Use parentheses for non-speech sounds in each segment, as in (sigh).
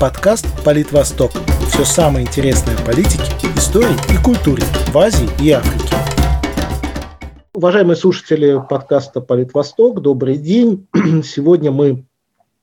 Подкаст «Политвосток». Все самое интересное о политике, истории и культуре в Азии и Африке. Уважаемые слушатели подкаста «Политвосток», добрый день. (clears throat) Сегодня мы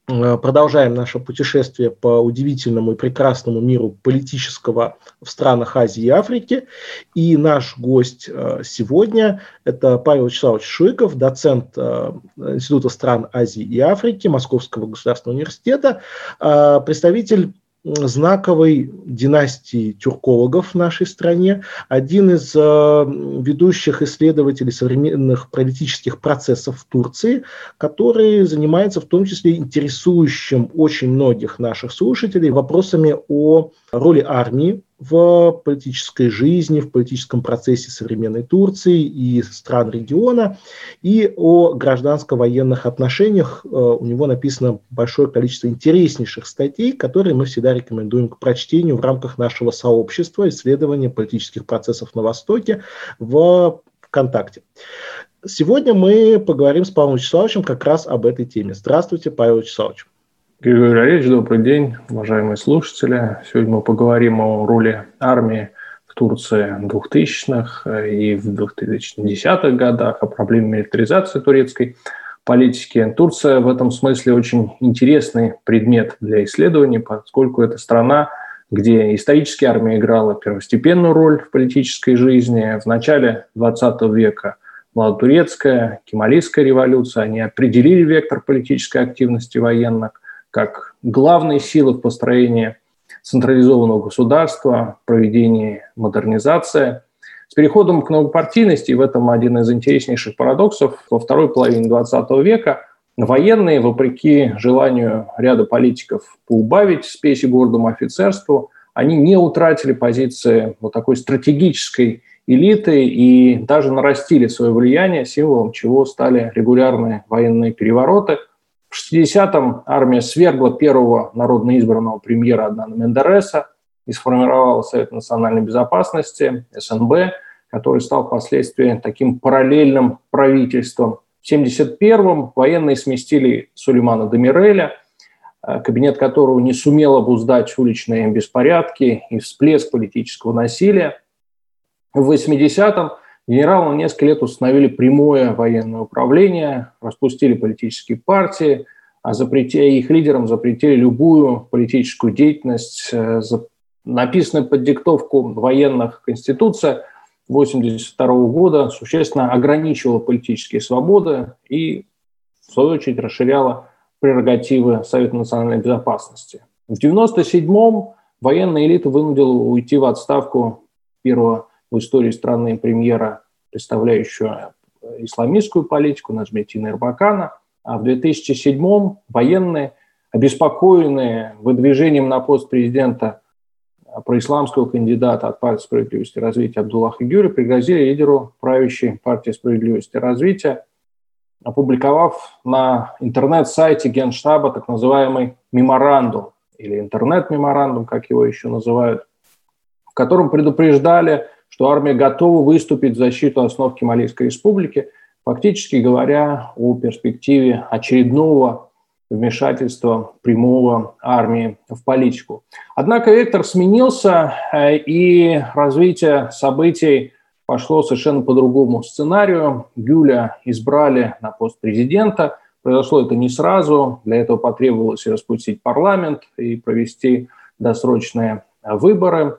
продолжаем наше путешествие по удивительному и прекрасному миру политического в странах Азии и Африки. И наш гость э, сегодня – это Павел Вячеславович Шуйков, доцент э, Института стран Азии и Африки Московского государственного университета, представитель знаковой династии тюркологов в нашей стране, один из э, ведущих исследователей современных политических процессов в Турции, который занимается в том числе интересующим очень многих наших слушателей вопросами о роли армии в политической жизни, в политическом процессе современной Турции и стран региона, и о гражданско-военных отношениях. Э, у него написано большое количество интереснейших статей, которые мы всегда рекомендуем к прочтению в рамках нашего сообщества исследования политических процессов на Востоке в ВКонтакте. Сегодня мы поговорим с Павлом Вячеславовичем как раз об этой теме. Здравствуйте, Павел Вячеславович. Григорий Валерьевич, добрый день, уважаемые слушатели. Сегодня мы поговорим о роли армии в Турции 2000-х и в 2010-х годах, о проблеме милитаризации турецкой политики. Турция в этом смысле очень интересный предмет для исследований, поскольку это страна, где исторически армия играла первостепенную роль в политической жизни. В начале 20 века Младотурецкая, Кемалийская революция, они определили вектор политической активности военных как главные силы в построении централизованного государства, проведении модернизации. С переходом к многопартийности, и в этом один из интереснейших парадоксов, во второй половине XX века военные, вопреки желанию ряда политиков поубавить спесь и гордому офицерству, они не утратили позиции вот такой стратегической элиты и даже нарастили свое влияние, символом чего стали регулярные военные перевороты – в 60-м армия свергла первого народно избранного премьера Аднана Мендереса и сформировала Совет национальной безопасности, СНБ, который стал впоследствии таким параллельным правительством. В 1971-м военные сместили Сулеймана Демиреля, э, кабинет которого не сумел обуздать уличные беспорядки и всплеск политического насилия. В 80-м Генералы несколько лет установили прямое военное управление, распустили политические партии, а запретили, их лидерам запретили любую политическую деятельность. Э, написанная под диктовку военных конституция 1982 года существенно ограничивала политические свободы и, в свою очередь, расширяла прерогативы Совета национальной безопасности. В 1997-м военная элита вынудила уйти в отставку первого в истории страны премьера, представляющего исламистскую политику, Наджметина Ирбакана. А в 2007-м военные, обеспокоенные выдвижением на пост президента происламского кандидата от партии справедливости и развития Абдуллаха Гюри пригрозили лидеру правящей партии справедливости и развития, опубликовав на интернет-сайте Генштаба так называемый меморандум или интернет-меморандум, как его еще называют, в котором предупреждали что армия готова выступить в защиту основ Кемалийской республики, фактически говоря о перспективе очередного вмешательства прямого армии в политику. Однако вектор сменился, э, и развитие событий пошло совершенно по другому сценарию. Гюля избрали на пост президента. Произошло это не сразу. Для этого потребовалось распустить парламент и провести досрочные выборы.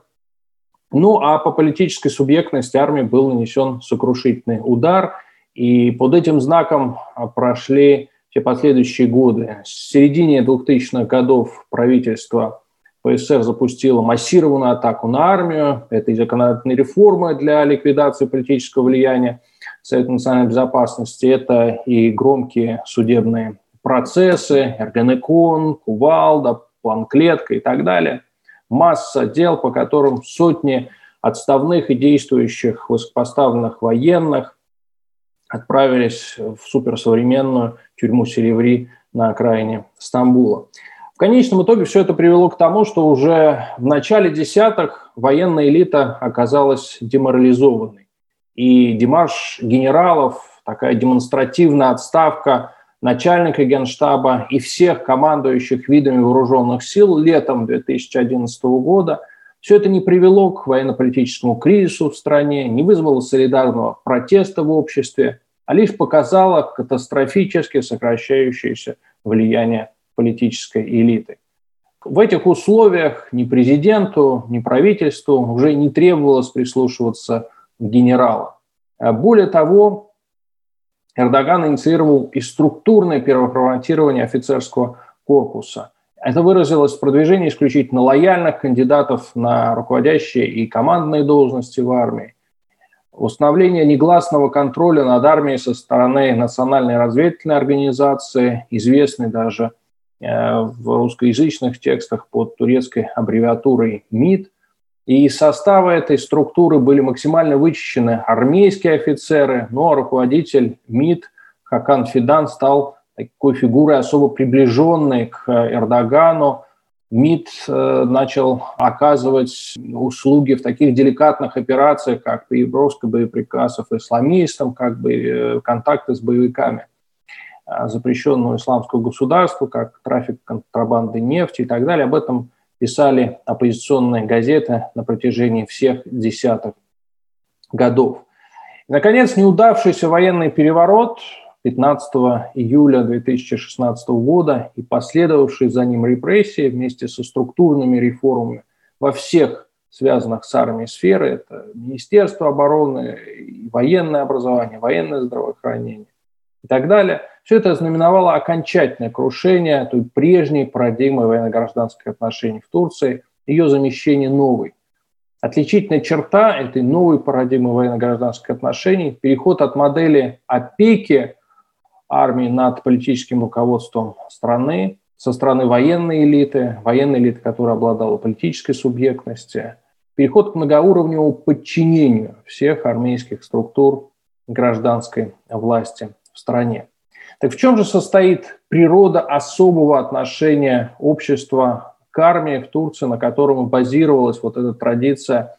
Ну а по политической субъектности армии был нанесен сокрушительный удар, и под этим знаком а, прошли все последующие годы. С середины 2000-х годов правительство ПСР запустило массированную атаку на армию. Это и законодательные реформы для ликвидации политического влияния Совета национальной безопасности, это и громкие судебные процессы, Эргенекон, Кувалда, план клетка и так далее масса дел, по которым сотни отставных и действующих высокопоставленных военных отправились в суперсовременную тюрьму Селеври на окраине Стамбула. В конечном итоге все это привело к тому, что уже в начале десятых военная элита оказалась деморализованной. И демарш генералов, такая демонстративная отставка начальника генштаба и всех командующих видами вооруженных сил летом 2011 года. Все это не привело к военно-политическому кризису в стране, не вызвало солидарного протеста в обществе, а лишь показало катастрофически сокращающееся влияние политической элиты. В этих условиях ни президенту, ни правительству уже не требовалось прислушиваться к генералам. Более того, Эрдоган инициировал и структурное переформатирование офицерского корпуса. Это выразилось в продвижении исключительно лояльных кандидатов на руководящие и командные должности в армии, установление негласного контроля над армией со стороны Национальной разведывательной организации, известной даже э, в русскоязычных текстах под турецкой аббревиатурой МИД – и из состава этой структуры были максимально вычищены армейские офицеры, ну а руководитель МИД Хакан Фидан стал такой фигурой особо приближенной к Эрдогану. МИД э, начал оказывать услуги в таких деликатных операциях, как переброска боеприпасов исламистам, как бы э, контакты с боевиками э, запрещенного исламского государства, как трафик контрабанды нефти и так далее. Об этом писали оппозиционные газеты на протяжении всех десятых годов. И, наконец, неудавшийся военный переворот 15 июля 2016 года и последовавшие за ним репрессии вместе со структурными реформами во всех связанных с армией сферы, это Министерство обороны, военное образование, военное здравоохранение и так далее – все это знаменовало окончательное крушение той прежней парадигмы военно-гражданских отношений в Турции, ее замещение новой. Отличительная черта этой новой парадигмы военно-гражданских отношений – переход от модели опеки армии над политическим руководством страны со стороны военной элиты, военной элиты, которая обладала политической субъектностью, переход к многоуровневому подчинению всех армейских структур гражданской власти в стране. Так в чем же состоит природа особого отношения общества к армии в Турции, на котором базировалась вот эта традиция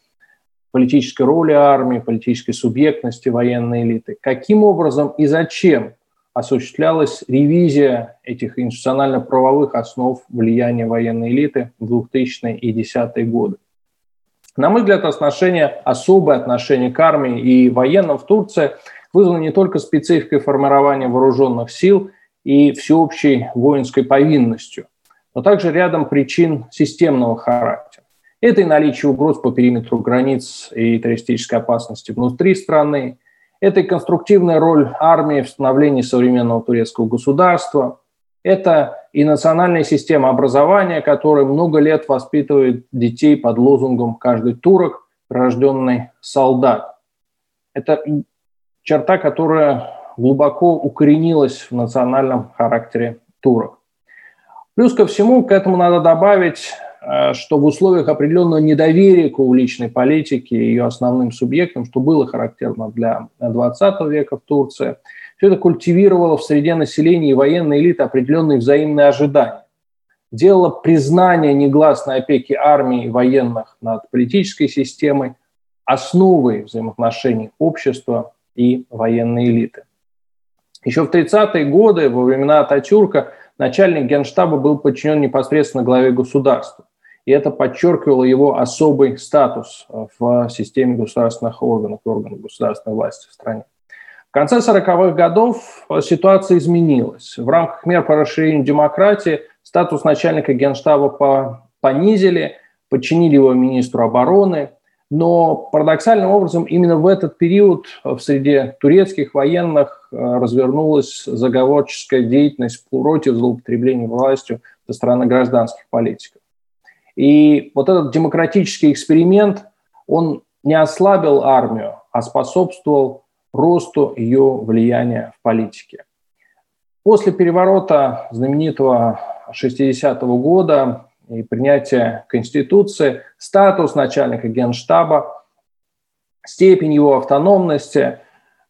политической роли армии, политической субъектности военной элиты? Каким образом и зачем осуществлялась ревизия этих институционально-правовых основ влияния военной элиты в 2000-е и 10-е годы? На мой взгляд, отношение, особое отношение к армии и военным в Турции – вызвано не только спецификой формирования вооруженных сил и всеобщей воинской повинностью, но также рядом причин системного характера. Это и наличие угроз по периметру границ и террористической опасности внутри страны, это и конструктивная роль армии в становлении современного турецкого государства, это и национальная система образования, которая много лет воспитывает детей под лозунгом «каждый турок – рожденный солдат». Это черта, которая глубоко укоренилась в национальном характере турок. Плюс ко всему, к этому надо добавить, э, что в условиях определенного недоверия к уличной политике и ее основным субъектам, что было характерно для 20 века в Турции, все это культивировало в среде населения и военной элиты определенные взаимные ожидания. Делало признание негласной опеки армии и военных над политической системой основой взаимоотношений общества и военной элиты. Еще в 30-е годы, во времена Ататюрка, начальник генштаба был подчинен непосредственно главе государства. И это подчеркивало его особый статус в системе государственных органов, органов государственной власти в стране. В конце 40-х годов ситуация изменилась. В рамках мер по расширению демократии статус начальника генштаба понизили, подчинили его министру обороны, но парадоксальным образом именно в этот период в среде турецких военных э, развернулась заговорческая деятельность против злоупотребления властью со стороны гражданских политиков. И вот этот демократический эксперимент, он не ослабил армию, а способствовал росту ее влияния в политике. После переворота знаменитого 60-го года и принятия Конституции, статус начальника Генштаба, степень его автономности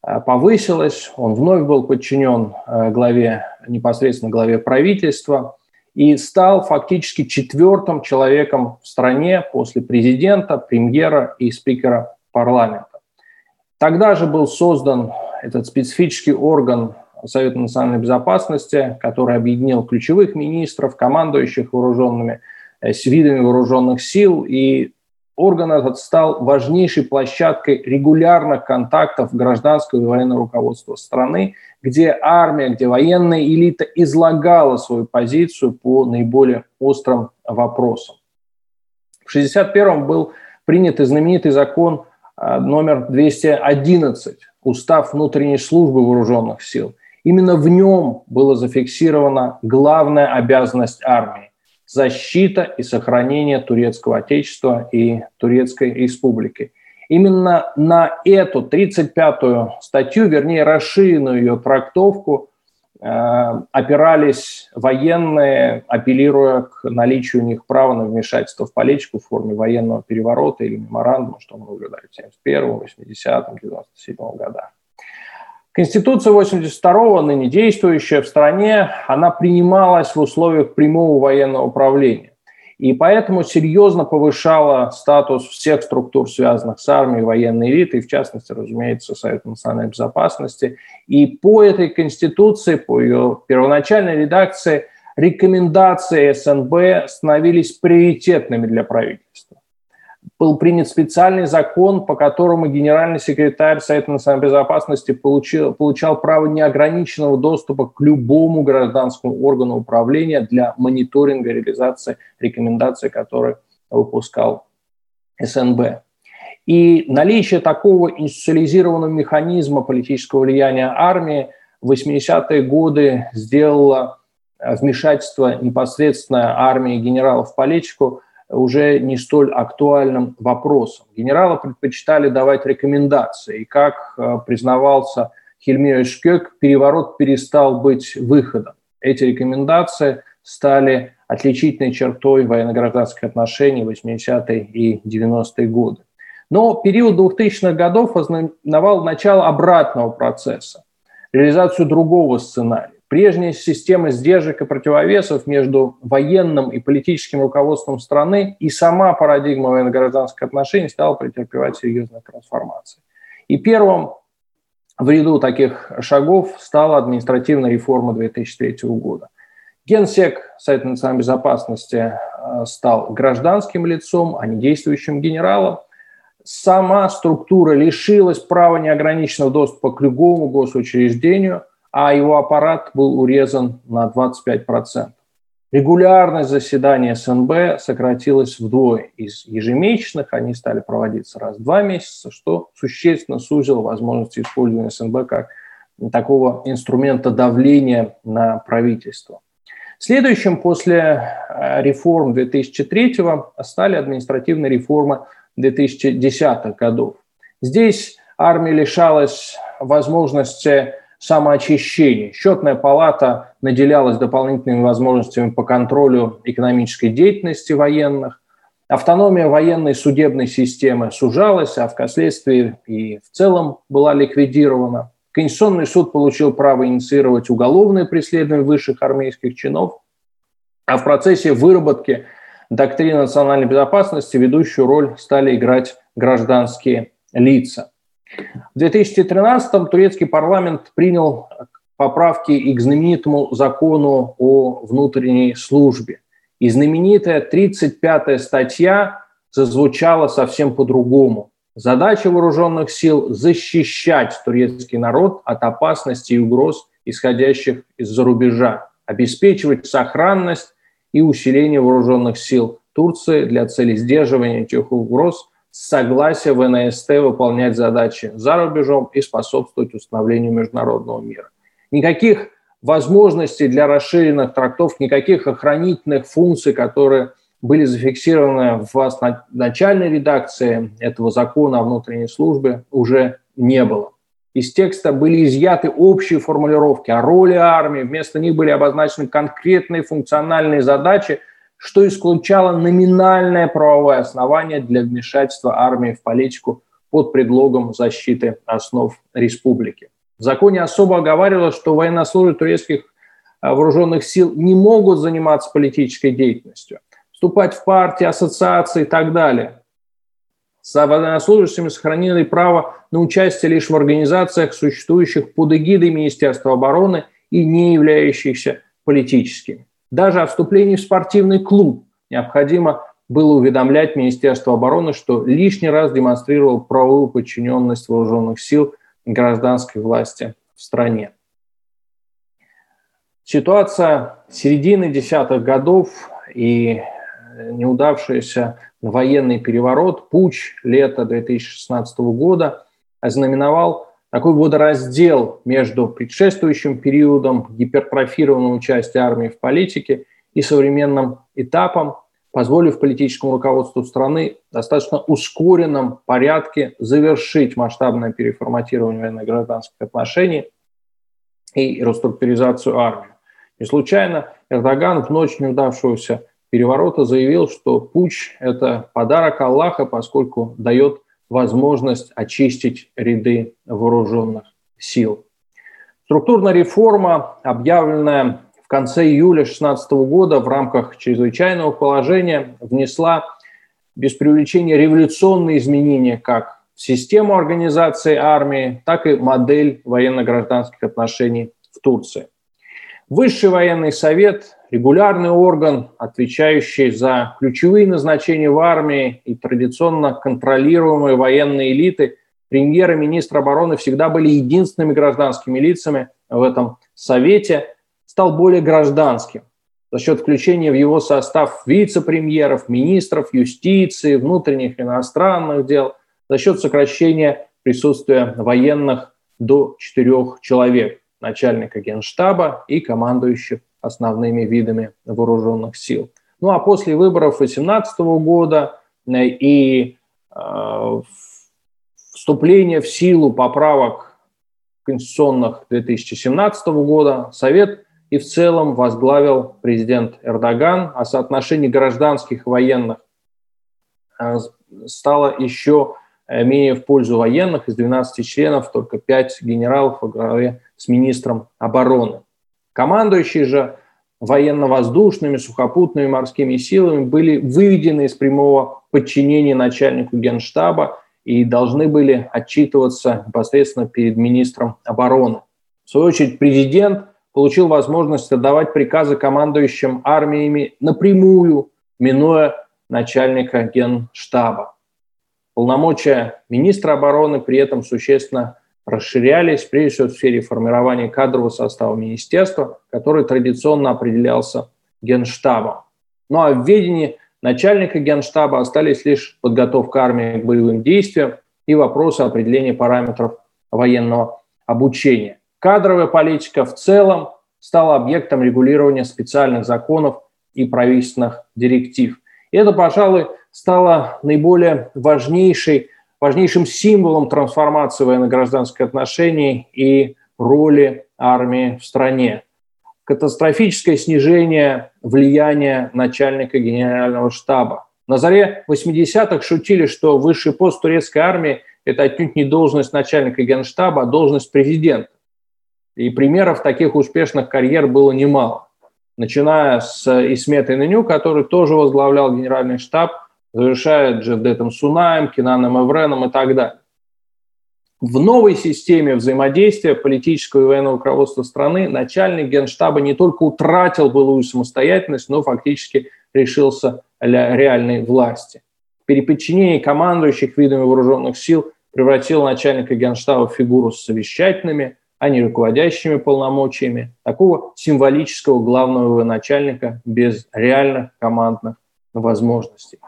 э, повысилась, он вновь был подчинен э, главе, непосредственно главе правительства и стал фактически четвертым человеком в стране после президента, премьера и спикера парламента. Тогда же был создан этот специфический орган Совета национальной безопасности, который объединил ключевых министров, командующих вооруженными э, с видами вооруженных сил, и орган этот стал важнейшей площадкой регулярных контактов гражданского и военного руководства страны, где армия, где военная элита излагала свою позицию по наиболее острым вопросам. В 1961 был принят и знаменитый закон а, номер 211, Устав внутренней службы вооруженных сил. Именно в нем была зафиксирована главная обязанность армии – защита и сохранение турецкого отечества и Турецкой республики. Именно на эту 35-ю статью, вернее, расширенную ее трактовку, Э, опирались военные, апеллируя к наличию у них права на вмешательство в политику в форме военного переворота или меморандума, что мы наблюдали в 71 80 97 годах. Конституция 82 ныне действующая в стране, она принималась в условиях прямого военного управления и поэтому серьезно повышала статус всех структур, связанных с армией, военной элитой, в частности, разумеется, Совет национальной безопасности. И по этой Конституции, по ее первоначальной редакции, рекомендации СНБ становились приоритетными для правительства был принят специальный закон, по которому генеральный секретарь Совета национальной безопасности получил, получал право неограниченного доступа к любому гражданскому органу управления для мониторинга реализации рекомендаций, которые выпускал СНБ. И наличие такого институциализированного механизма политического влияния армии в 80-е годы сделало вмешательство непосредственно армии генералов в политику – уже не столь актуальным вопросом. Генералы предпочитали давать рекомендации, и как э, признавался Хельмир Шкёк, переворот перестал быть выходом. Эти рекомендации стали отличительной чертой военно-гражданских отношений 80-е и 90-е годы. Но период 2000-х годов ознаменовал начало обратного процесса, реализацию другого сценария. Прежняя система сдержек и противовесов между военным и политическим руководством страны и сама парадигма военно-гражданских отношений стала претерпевать серьезные трансформации. И первым в ряду таких шагов стала административная реформа 2003 года. Генсек Совета национальной безопасности э, стал гражданским лицом, а не действующим генералом. Сама структура лишилась права неограниченного доступа к любому госучреждению – а его аппарат был урезан на 25%. Регулярность заседаний СНБ сократилась вдвое. Из ежемесячных они стали проводиться раз в два месяца, что существенно сузило возможности использования СНБ как такого инструмента давления на правительство. Следующим после э, реформ 2003 стали административные реформы 2010-х годов. Здесь армия лишалась возможности самоочищения. Счетная палата наделялась дополнительными возможностями по контролю экономической деятельности военных. Автономия военной судебной системы сужалась, а впоследствии и в целом была ликвидирована. Конституционный суд получил право инициировать уголовное преследование высших армейских чинов, а в процессе выработки доктрины национальной безопасности ведущую роль стали играть гражданские лица – в 2013-м турецкий парламент принял поправки и к знаменитому закону о внутренней службе. И знаменитая 35-я статья зазвучала совсем по-другому. Задача вооруженных сил – защищать турецкий народ от опасностей и угроз, исходящих из-за рубежа, обеспечивать сохранность и усиление вооруженных сил Турции для цели сдерживания этих угроз – согласие ВНСТ выполнять задачи за рубежом и способствовать установлению международного мира. Никаких возможностей для расширенных трактов, никаких охранительных функций, которые были зафиксированы в начальной редакции этого закона о внутренней службе, уже не было. Из текста были изъяты общие формулировки о роли армии, вместо них были обозначены конкретные функциональные задачи, что исключало номинальное правовое основание для вмешательства армии в политику под предлогом защиты основ республики. В законе особо оговаривалось, что военнослужащие турецких а, вооруженных сил не могут заниматься политической деятельностью, вступать в партии, ассоциации и так далее. За военнослужащими сохранили право на участие лишь в организациях, существующих под эгидой Министерства обороны и не являющихся политическими. Даже о вступлении в спортивный клуб необходимо было уведомлять Министерство обороны, что лишний раз демонстрировал правовую подчиненность вооруженных сил гражданской власти в стране. Ситуация середины десятых годов и неудавшийся военный переворот, путь лета 2016 года ознаменовал такой водораздел между предшествующим периодом гипертрофированного участия армии в политике и современным этапом, позволив политическому руководству страны в достаточно ускоренном порядке завершить масштабное переформатирование военно-гражданских отношений и реструктуризацию армии. Не случайно Эрдоган в ночь неудавшегося переворота заявил, что путь – это подарок Аллаха, поскольку дает возможность очистить ряды вооруженных сил. Структурная реформа, объявленная в конце июля 2016 года в рамках чрезвычайного положения, внесла без привлечения революционные изменения как в систему организации армии, так и модель военно-гражданских отношений в Турции. Высший военный совет регулярный орган, отвечающий за ключевые назначения в армии и традиционно контролируемые военные элиты, премьер и министр обороны всегда были единственными гражданскими лицами в этом совете, стал более гражданским за счет включения в его состав вице-премьеров, министров юстиции, внутренних и иностранных дел, за счет сокращения присутствия военных до четырех человек, начальника генштаба и командующих основными видами вооруженных сил. Ну а после выборов 2018 года э, и э, вступления в силу поправок конституционных 2017 года Совет и в целом возглавил президент Эрдоган, а соотношение гражданских и военных э, стало еще э, менее в пользу военных. Из 12 членов только 5 генералов во главе с министром обороны. Командующие же военно-воздушными, сухопутными морскими силами были выведены из прямого подчинения начальнику генштаба и должны были отчитываться непосредственно перед министром обороны. В свою очередь президент получил возможность отдавать приказы командующим армиями напрямую, минуя начальника генштаба. Полномочия министра обороны при этом существенно расширялись, прежде всего в сфере формирования кадрового состава министерства, который традиционно определялся генштабом. Ну а в ведении начальника генштаба остались лишь подготовка армии к боевым действиям и вопросы определения параметров военного обучения. Кадровая политика в целом стала объектом регулирования специальных законов и правительственных директив. И это, пожалуй, стало наиболее важнейшей важнейшим символом трансформации военно-гражданских отношений и роли армии в стране. Катастрофическое снижение влияния начальника генерального штаба. На заре 80-х шутили, что высший пост турецкой армии – это отнюдь не должность начальника генштаба, а должность президента. И примеров таких успешных карьер было немало. Начиная с Исмета Иненю, который тоже возглавлял генеральный штаб – завершает Джевдетом Сунаем, Кинаном Эвреном и так далее. В новой системе взаимодействия политического и военного руководства страны начальник генштаба не только утратил былую самостоятельность, но фактически решился для реальной власти. Переподчинение командующих видами вооруженных сил превратило начальника генштаба в фигуру с совещательными, а не руководящими полномочиями, такого символического главного начальника без реальных командных возможностей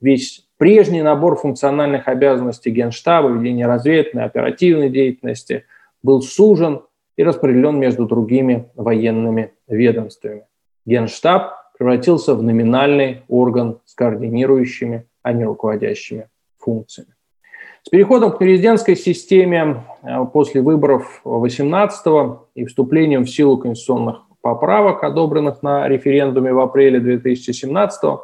весь прежний набор функциональных обязанностей Генштаба, ведение разведывательной, оперативной деятельности, был сужен и распределен между другими военными ведомствами. Генштаб превратился в номинальный орган с координирующими, а не руководящими функциями. С переходом к президентской системе э, после выборов 18 и вступлением в силу конституционных поправок, одобренных на референдуме в апреле 2017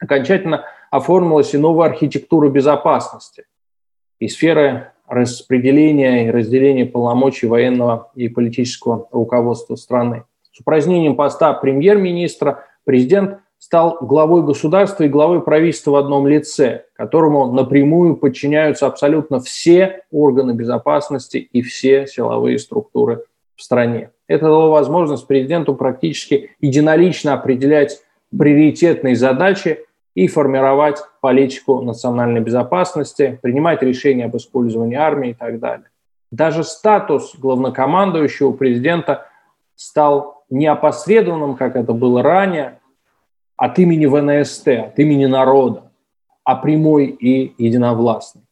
окончательно оформилась и новая архитектура безопасности и сферы распределения и разделения полномочий военного и политического руководства страны. С упразднением поста премьер-министра президент стал главой государства и главой правительства в одном лице, которому напрямую подчиняются абсолютно все органы безопасности и все силовые структуры в стране. Это дало возможность президенту практически единолично определять приоритетные задачи и формировать политику национальной безопасности, принимать решения об использовании армии и так далее. Даже статус главнокомандующего президента стал не опосредованным, как это было ранее, от имени ВНСТ, от имени народа, а прямой и единовластный.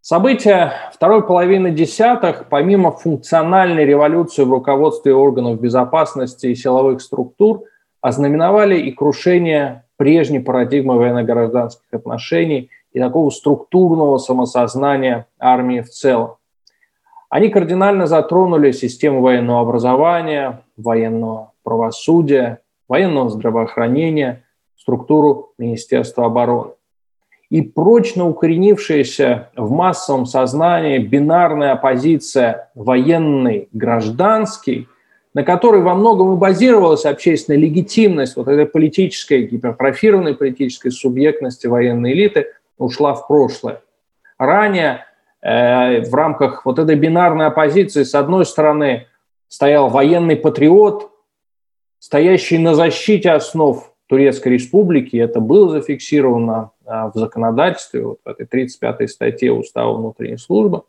События второй половины десятых, помимо функциональной революции в руководстве органов безопасности и силовых структур, ознаменовали и крушение прежней парадигмы военно-гражданских отношений и такого структурного самосознания армии в целом. Они кардинально затронули систему военного образования, военного правосудия, военного здравоохранения, структуру Министерства обороны. И прочно укоренившаяся в массовом сознании бинарная оппозиция военный-гражданский, на которой во многом и базировалась общественная легитимность вот этой политической, гипертрофированной политической субъектности военной элиты, ушла в прошлое. Ранее э, в рамках вот этой бинарной оппозиции с одной стороны стоял военный патриот, стоящий на защите основ Турецкой Республики, это было зафиксировано а, в законодательстве, вот в этой 35-й статье Устава внутренней службы.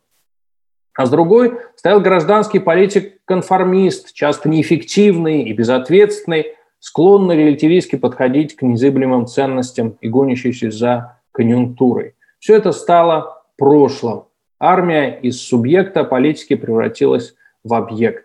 А с другой стоял гражданский политик-конформист, часто неэффективный и безответственный, склонный релятивистски подходить к незыблемым ценностям и гонящийся за конъюнктурой. Все это стало прошлым. Армия из субъекта политики превратилась в объект.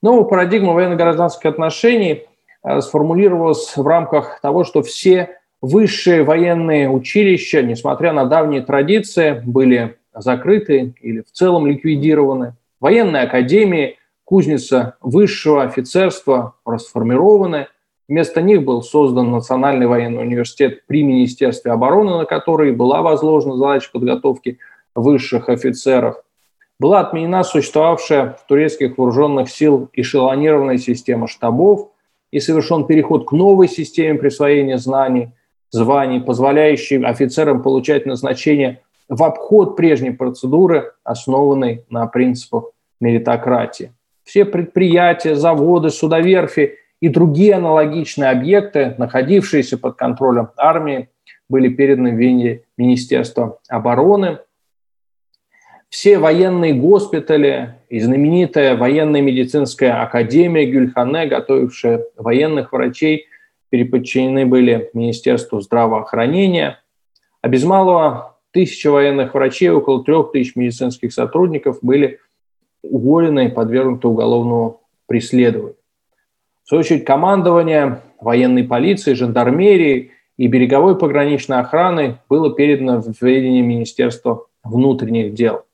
Новая парадигма военно-гражданских отношений э, сформулировалась в рамках того, что все высшие военные училища, несмотря на давние традиции, были закрыты или в целом ликвидированы. Военные академии, кузница высшего офицерства расформированы. Вместо них был создан Национальный военный университет при Министерстве обороны, на который была возложена задача подготовки высших офицеров – была отменена существовавшая в турецких вооруженных сил эшелонированная система штабов и совершен переход к новой системе присвоения знаний, званий, позволяющей офицерам получать назначение в обход прежней процедуры, основанной на принципах меритократии. Все предприятия, заводы, судоверфи и другие аналогичные объекты, находившиеся под контролем армии, были переданы в Министерство обороны – все военные госпитали и знаменитая военная медицинская академия Гюльхане, готовившая военных врачей, переподчинены были Министерству здравоохранения. А без малого тысячи военных врачей, около трех тысяч медицинских сотрудников были уволены и подвергнуты уголовному преследованию. В свою очередь, командование военной полиции, жандармерии и береговой пограничной охраны было передано в ведение Министерства внутренних дел –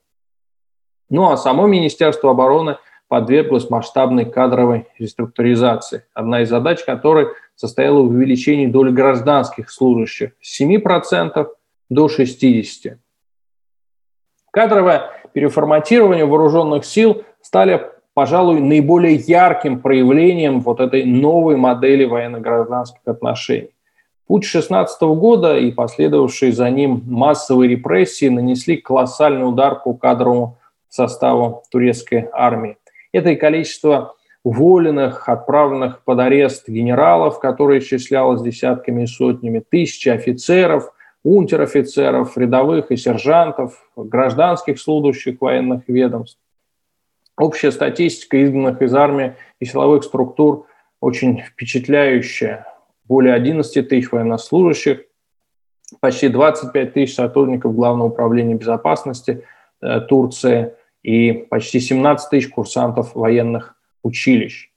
ну а само Министерство обороны подверглось масштабной кадровой реструктуризации, одна из задач которой состояла в увеличении доли гражданских служащих с 7% до 60%. Кадровое переформатирование вооруженных сил стали, пожалуй, наиболее ярким проявлением вот этой новой модели военно-гражданских отношений. Путь 16 года и последовавшие за ним массовые репрессии нанесли колоссальный удар по кадровому составу турецкой армии. Это и количество уволенных, отправленных под арест генералов, которые исчислялось десятками и сотнями, тысячи офицеров, унтер-офицеров, рядовых и сержантов, гражданских служащих военных ведомств. Общая статистика изгнанных из армии и силовых структур очень впечатляющая. Более 11 тысяч военнослужащих, почти 25 тысяч сотрудников Главного управления безопасности э, Турции, и почти 17 тысяч курсантов военных училищ.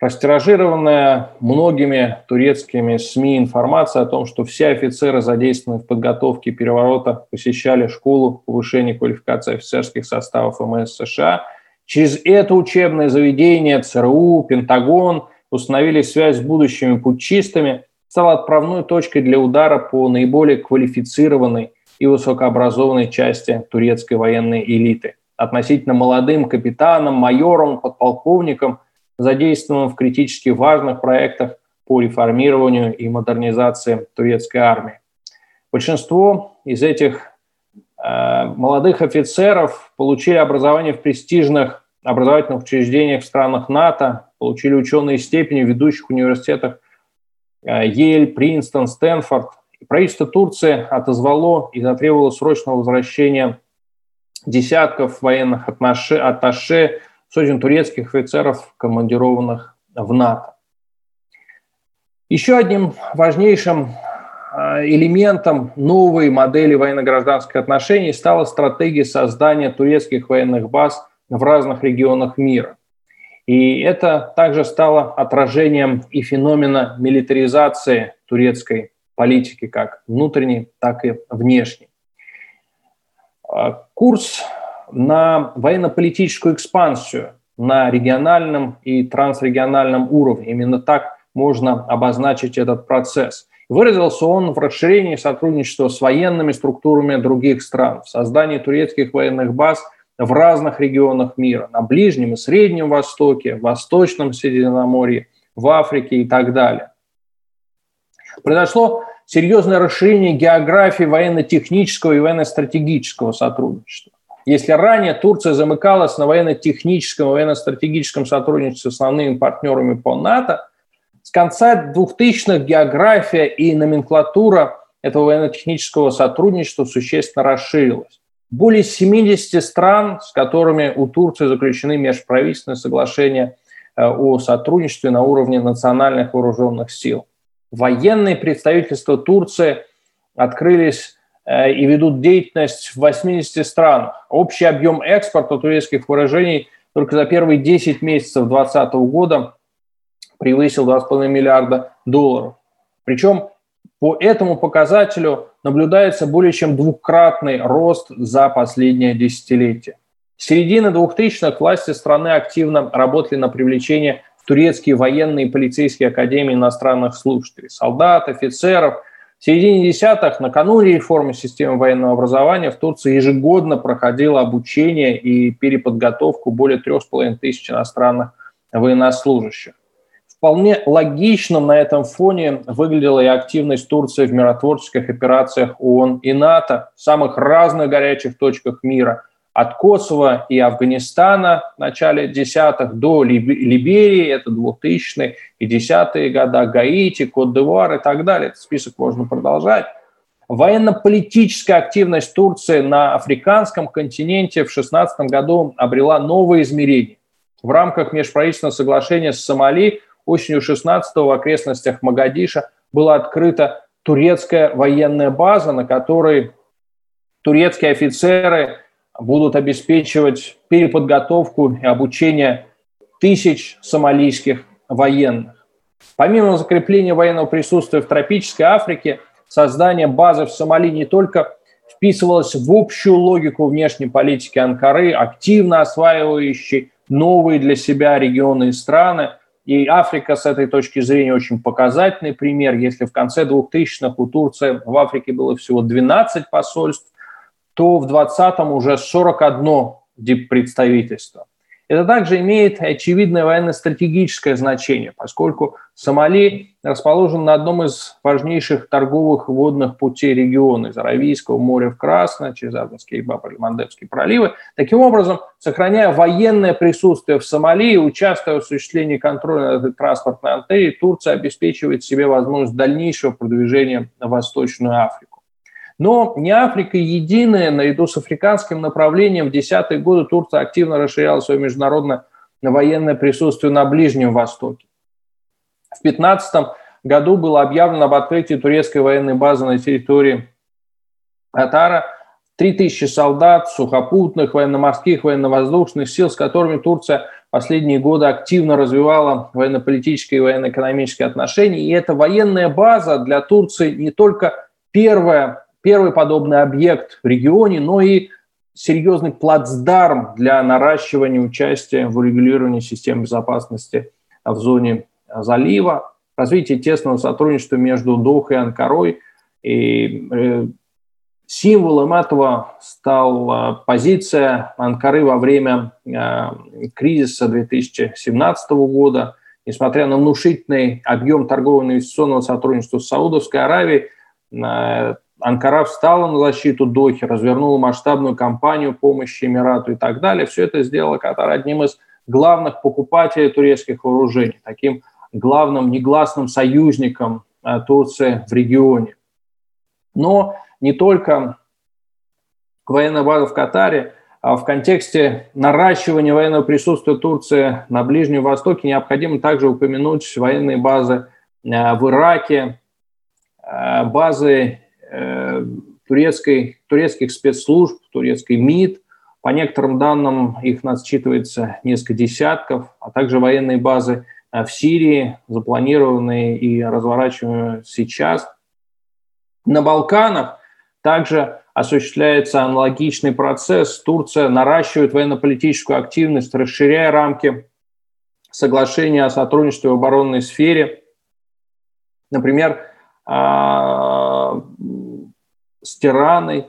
Растиражированная многими турецкими СМИ информация о том, что все офицеры, задействованные в подготовке переворота, посещали школу повышения квалификации офицерских составов МС США. Через это учебное заведение ЦРУ, Пентагон установили связь с будущими путчистами, стала отправной точкой для удара по наиболее квалифицированной и высокообразованной части турецкой военной элиты относительно молодым капитанам, майорам, подполковникам, задействованным в критически важных проектах по реформированию и модернизации турецкой армии. Большинство из этих э, молодых офицеров получили образование в престижных образовательных учреждениях в странах НАТО, получили ученые степени в ведущих университетах э, Ель, Принстон, Стэнфорд. Правительство Турции отозвало и затребовало срочного возвращения десятков военных атташе, сотен турецких офицеров, командированных в НАТО. Еще одним важнейшим а, элементом новой модели военно-гражданских отношений стала стратегия создания турецких военных баз в разных регионах мира. И это также стало отражением и феномена милитаризации турецкой политики как внутренней, так и внешней. А, курс на военно-политическую экспансию на региональном и трансрегиональном уровне. Именно так можно обозначить этот процесс. Выразился он в расширении сотрудничества с военными структурами других стран, в создании турецких военных баз в разных регионах мира, на Ближнем и Среднем Востоке, в Восточном Средиземноморье, в Африке и так далее. Произошло серьезное расширение географии военно-технического и военно-стратегического сотрудничества. Если ранее Турция замыкалась на военно-техническом военно-стратегическом сотрудничестве с основными партнерами по НАТО, с конца 2000-х география и номенклатура этого военно-технического сотрудничества существенно расширилась. Более 70 стран, с которыми у Турции заключены межправительственные соглашения э, о сотрудничестве на уровне национальных вооруженных сил. Военные представительства Турции открылись и ведут деятельность в 80 странах. Общий объем экспорта турецких вооружений только за первые 10 месяцев 2020 года превысил 2,5 миллиарда долларов. Причем по этому показателю наблюдается более чем двукратный рост за последнее десятилетие. С середины 2000-х власти страны активно работали на привлечение в турецкие военные и полицейские академии иностранных служителей, солдат, офицеров. В середине десятых, накануне реформы системы военного образования, в Турции ежегодно проходило обучение и переподготовку более 3,5 тысяч иностранных военнослужащих. Вполне логичным на этом фоне выглядела и активность Турции в миротворческих операциях ООН и НАТО в самых разных горячих точках мира, от Косово и Афганистана в начале десятых до Либерии, это 2000-е и десятые года, Гаити, Кот-д'Ивуар и так далее. Этот список можно продолжать. Военно-политическая активность Турции на африканском континенте в 2016 году обрела новые измерения. В рамках межправительственного соглашения с Сомали осенью 16 в окрестностях Магадиша была открыта турецкая военная база, на которой турецкие офицеры будут обеспечивать переподготовку и обучение тысяч сомалийских военных. Помимо закрепления военного присутствия в тропической Африке, создание базы в Сомали не только вписывалось в общую логику внешней политики Анкары, активно осваивающей новые для себя регионы и страны, и Африка с этой точки зрения очень показательный пример. Если в конце 2000-х у Турции в Африке было всего 12 посольств, то в 2020-м уже 41 представительство. Это также имеет очевидное военно-стратегическое значение, поскольку Сомали расположен на одном из важнейших торговых водных путей региона из Аравийского моря в Красное, через Аденский и Бабр-Мандебский проливы. Таким образом, сохраняя военное присутствие в Сомали и участвуя в осуществлении контроля над этой транспортной артерией, Турция обеспечивает себе возможность дальнейшего продвижения на Восточную Африку. Но не Африка единая, наряду с африканским направлением в десятые годы Турция активно расширяла свое международное военное присутствие на Ближнем Востоке. В 2015 году было объявлено об открытии турецкой военной базы на территории Атара. 3000 солдат, сухопутных, военно-морских, военно-воздушных сил, с которыми Турция последние годы активно развивала военно-политические и военно-экономические отношения. И эта военная база для Турции не только первая первый подобный объект в регионе, но и серьезный плацдарм для наращивания участия в урегулировании систем безопасности в зоне залива, развитие тесного сотрудничества между Дохой и Анкарой. И э, символом этого стала позиция Анкары во время э, кризиса 2017 года несмотря на внушительный объем торгового инвестиционного сотрудничества с Саудовской Аравией, э, Анкара встала на защиту Дохи, развернула масштабную кампанию помощи Эмирату и так далее. Все это сделало Катар одним из главных покупателей турецких вооружений, таким главным негласным союзником э, Турции в регионе. Но не только военная база в Катаре, а в контексте наращивания военного присутствия Турции на Ближнем Востоке необходимо также упомянуть военные базы э, в Ираке, э, базы турецкой, турецких спецслужб, турецкой МИД. По некоторым данным их насчитывается несколько десятков, а также военные базы в Сирии, запланированные и разворачиваемые сейчас – на Балканах также осуществляется аналогичный процесс. Турция наращивает военно-политическую активность, расширяя рамки соглашения о сотрудничестве в оборонной сфере. Например, а, с Тираной.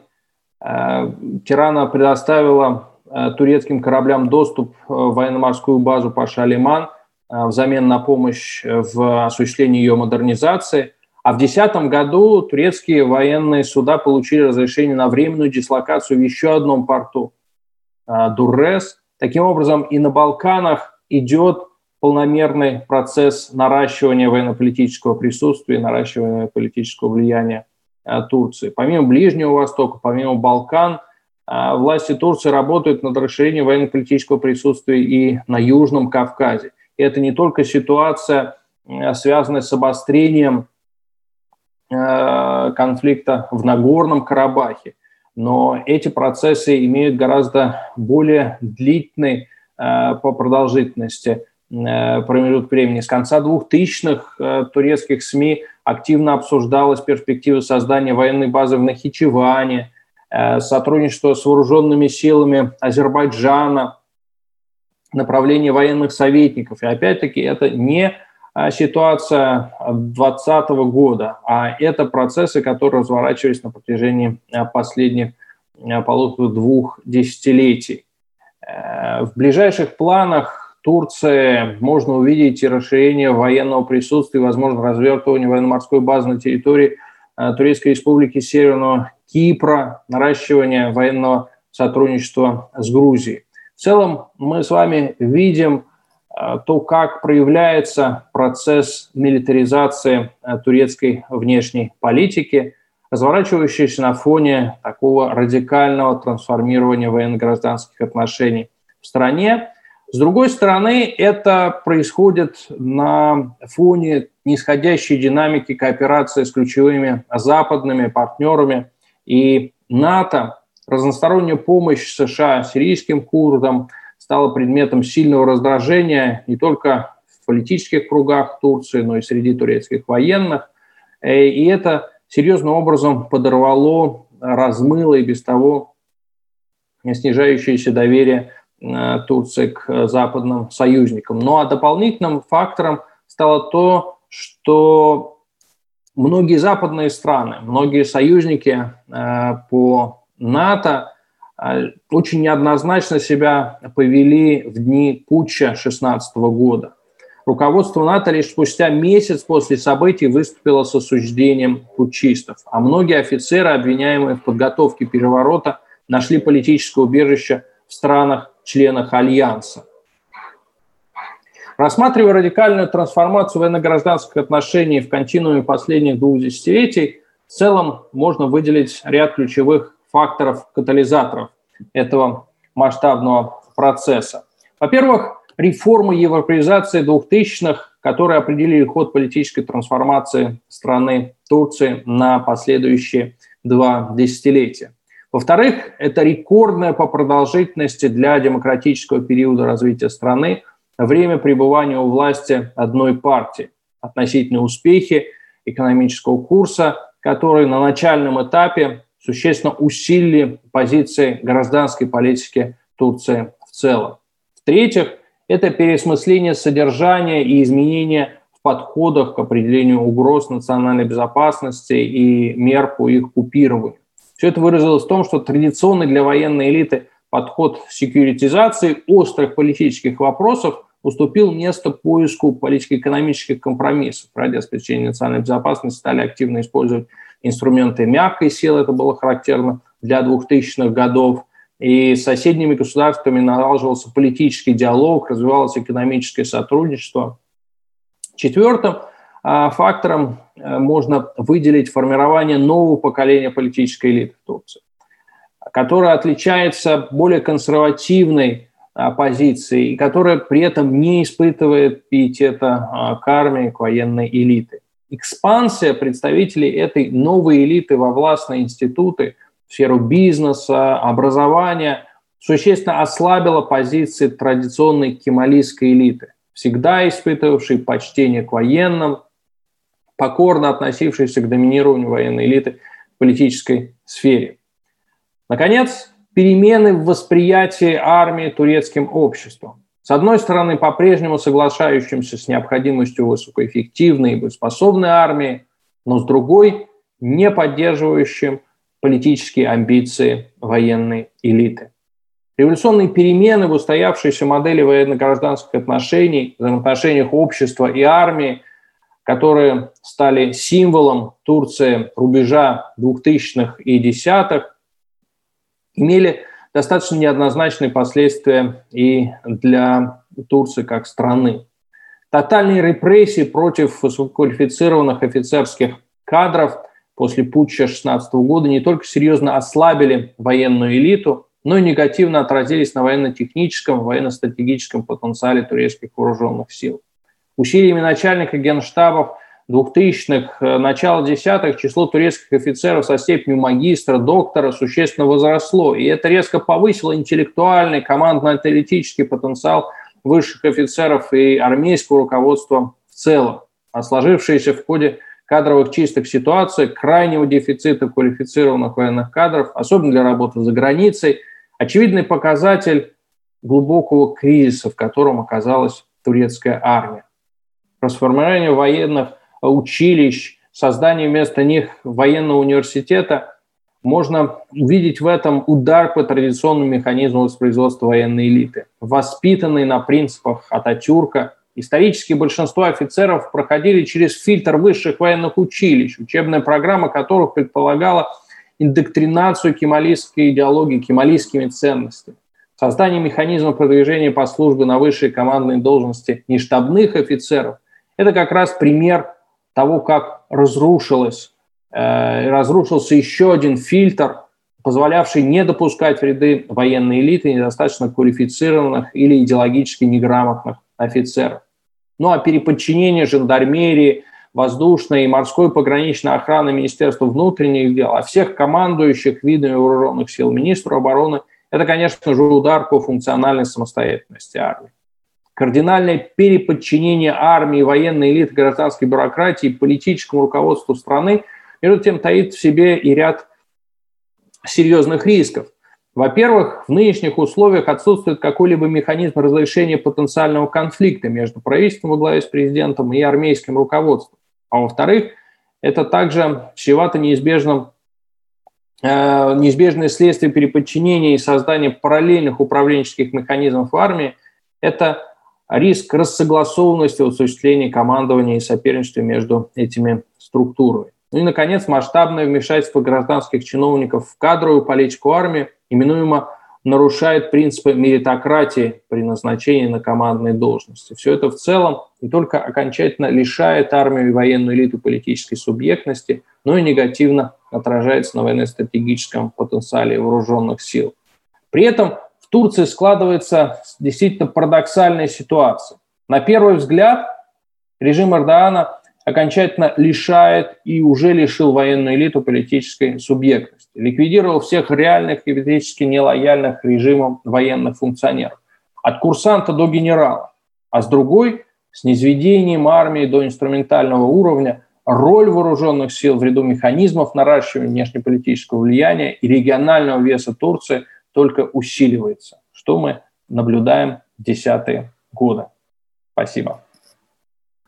А, Тирана предоставила а, турецким кораблям доступ в военно-морскую базу Паша-Алиман взамен на помощь в осуществлении ее модернизации – а в 2010 году турецкие военные суда получили разрешение на временную дислокацию в еще одном порту Дуррес. Таким образом, и на Балканах идет полномерный процесс наращивания военно-политического присутствия, наращивания политического влияния Турции. Помимо Ближнего Востока, помимо Балкан, а, власти Турции работают над расширением военно-политического присутствия и на Южном Кавказе. И это не только ситуация, связанная с обострением Э, конфликта в Нагорном Карабахе. Но эти процессы имеют гораздо более длительный э, по продолжительности э, промежуток времени. С конца 2000-х турецких СМИ активно обсуждалась перспектива создания военной базы в Нахичеване, сотрудничество с вооруженными силами Азербайджана, направление военных советников. И опять-таки это не ситуация 2020 года, а это процессы, которые разворачивались на протяжении последних а, полутора двух десятилетий. Э, в ближайших планах Турции можно увидеть и расширение военного присутствия, возможно, развертывание военно-морской базы на территории Турецкой республики Северного Кипра, наращивание военного сотрудничества с Грузией. В целом мы с вами видим Э, то, как проявляется процесс милитаризации э, турецкой внешней политики, разворачивающийся на фоне такого радикального трансформирования военно-гражданских отношений в стране. С другой стороны, это происходит на фоне нисходящей динамики кооперации с ключевыми западными партнерами и НАТО, разносторонняя помощь США сирийским курдам – стала предметом сильного раздражения не только в политических кругах Турции, но и среди турецких военных. Э, и это серьезным образом подорвало, размыло и без того снижающееся доверие Турции к западным союзникам. Ну а дополнительным фактором стало то, что многие западные страны, многие союзники э, по НАТО очень неоднозначно себя повели в дни путча 2016 года. Руководство НАТО лишь спустя месяц после событий выступило с осуждением путчистов, а многие офицеры, обвиняемые в подготовке переворота, нашли политическое убежище в странах-членах Альянса. Рассматривая радикальную трансформацию военно-гражданских отношений в континууме последних двух десятилетий, в целом можно выделить ряд ключевых факторов, катализаторов этого масштабного процесса. Во-первых, реформы европеизации 2000-х, которые определили ход политической трансформации страны Турции на последующие два десятилетия. Во-вторых, это рекордное по продолжительности для демократического периода развития страны время пребывания у власти одной партии. Относительные успехи экономического курса, который на начальном этапе существенно усилили позиции гражданской политики Турции в целом. В-третьих, это переосмысление содержания и изменения в подходах к определению угроз национальной безопасности и мер по их купированию. Все это выразилось в том, что традиционный для военной элиты подход секьюритизации острых политических вопросов уступил место поиску политико-экономических компромиссов. Ради обеспечения национальной безопасности стали активно использовать инструменты мягкой силы, это было характерно для 2000-х годов, и с соседними государствами налаживался политический диалог, развивалось экономическое сотрудничество. Четвертым а, фактором можно выделить формирование нового поколения политической элиты в Турции, которая отличается более консервативной позицией, и которая при этом не испытывает пиетета а, к армии, к военной элиты. Экспансия представителей этой новой элиты во властные институты – в сферу бизнеса, образования, существенно ослабила позиции традиционной кемалийской элиты, всегда испытывавшей почтение к военным, покорно относившейся к доминированию военной элиты в политической сфере. Наконец, перемены в восприятии армии турецким обществом. С одной стороны, по-прежнему соглашающимся с необходимостью высокоэффективной и боеспособной армии, но с другой – не поддерживающим политические амбиции военной элиты. Революционные перемены в устоявшейся модели военно-гражданских отношений, взаимоотношениях общества и армии, которые стали символом Турции рубежа 2000-х и 10-х, имели достаточно неоднозначные последствия и для Турции как страны. Тотальные репрессии против высококвалифицированных офицерских кадров – после путча 16 года не только серьезно ослабили военную элиту, но и негативно отразились на военно-техническом, военно-стратегическом потенциале турецких вооруженных сил. Усилиями начальника генштабов 2000-х, э, начала десятых число турецких офицеров со степенью магистра, доктора существенно возросло, и это резко повысило интеллектуальный, командно-аналитический потенциал высших офицеров и армейского руководства в целом. А сложившиеся в ходе кадровых чистых ситуаций, крайнего дефицита квалифицированных военных кадров, особенно для работы за границей, очевидный показатель глубокого кризиса, в котором оказалась турецкая армия. Расформирование военных училищ, создание вместо них военного университета можно увидеть в этом удар по традиционному механизму воспроизводства военной элиты, воспитанной на принципах Ататюрка – Исторически большинство офицеров проходили через фильтр высших военных училищ, учебная программа которых предполагала индоктринацию кемалийской идеологии, кемалийскими ценностями. Создание механизма продвижения по службе на высшие командные должности нештабных офицеров – это как раз пример того, как разрушилось, э, разрушился еще один фильтр, позволявший не допускать в ряды военной элиты недостаточно квалифицированных или идеологически неграмотных офицеров. Ну а переподчинение жандармерии, воздушной и морской пограничной охраны Министерства внутренних дел, а всех командующих видами вооруженных сил министру обороны – это, конечно же, удар по функциональной самостоятельности армии. Кардинальное переподчинение армии, военной элиты, гражданской бюрократии, политическому руководству страны, между тем, таит в себе и ряд серьезных рисков – во-первых, в нынешних условиях отсутствует какой-либо механизм разрешения потенциального конфликта между правительством во главе с президентом и армейским руководством. А во-вторых, это также чревато неизбежным э, неизбежное следствие переподчинения и создания параллельных управленческих механизмов в армии – это риск рассогласованности в осуществлении командования и соперничества между этими структурами. Ну и, наконец, масштабное вмешательство гражданских чиновников в кадровую политику армии – именуемо нарушает принципы меритократии при назначении на командные должности. Все это в целом не только окончательно лишает армию и военную элиту политической субъектности, но и негативно отражается на военно-стратегическом потенциале вооруженных сил. При этом Турции складывается действительно парадоксальная ситуация. На первый взгляд режим Эрдогана окончательно лишает и уже лишил военную элиту политической субъектности, ликвидировал всех реальных и физически нелояльных режимам военных функционеров, от курсанта до генерала, а с другой – с низведением армии до инструментального уровня роль вооруженных сил в ряду механизмов наращивания внешнеполитического влияния и регионального веса Турции только усиливается, что мы наблюдаем десятые годы. Спасибо.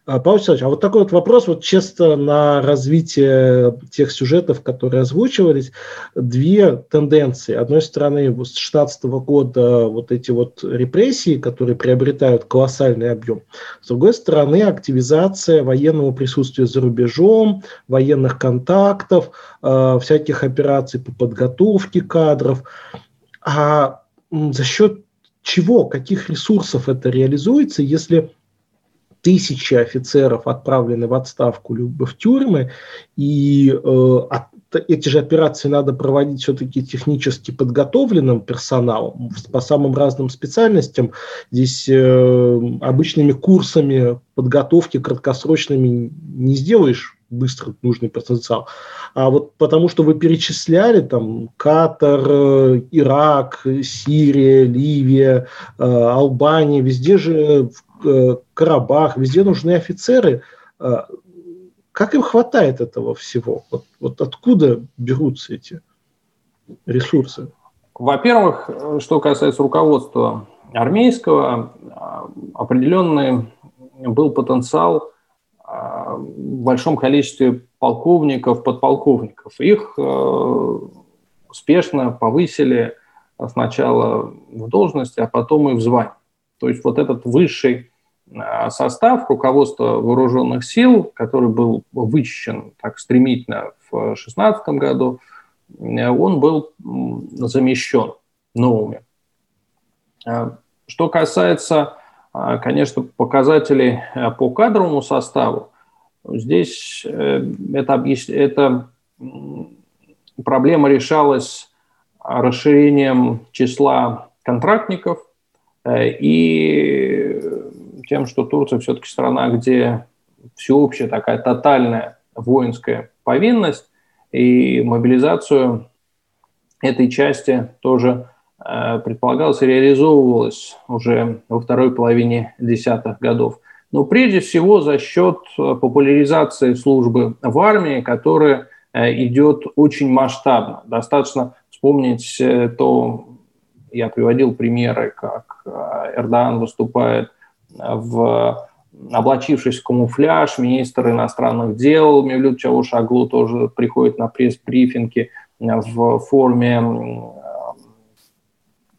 А, Павел Александрович, а вот такой вот вопрос, вот честно на развитие тех сюжетов, которые озвучивались, две тенденции. Одной стороны, с 2016 года вот эти вот репрессии, которые приобретают колоссальный объем. С другой стороны, активизация военного присутствия за рубежом, военных контактов, э, всяких операций по подготовке кадров. А за счет чего, каких ресурсов это реализуется, если тысячи офицеров отправлены в отставку либо в тюрьмы, и э, от, эти же операции надо проводить все-таки технически подготовленным персоналом по самым разным специальностям. Здесь э, обычными курсами подготовки краткосрочными не сделаешь быстро нужный потенциал. А вот потому что вы перечисляли там Катар, э, Ирак, Сирия, Ливия, э, Албания, везде же Э, Карабах, везде нужны офицеры. Как им хватает этого всего? Вот, вот откуда берутся эти ресурсы? Во-первых, что касается руководства армейского, определенный был потенциал большом количестве полковников, подполковников. Их э, успешно повысили сначала в должности, а потом и в звании. То есть вот этот высший а, состав руководства вооруженных сил, который был вычищен так стремительно в 2016 году, он был замещен новыми. Что касается, конечно, показателей по кадровому составу, здесь э, это, это проблема решалась расширением числа контрактников э, и тем, что Турция все-таки страна, где всеобщая такая тотальная воинская повинность, и мобилизацию этой части тоже э, предполагалось и реализовывалось уже во второй половине десятых годов. Но прежде всего за счет популяризации службы в армии, которая э, идет очень масштабно. Достаточно вспомнить э, то, я приводил примеры, как Эрдоган выступает в облачившись в камуфляж, министр иностранных дел Мевлют Чавушаглу тоже приходит на пресс-брифинги в форме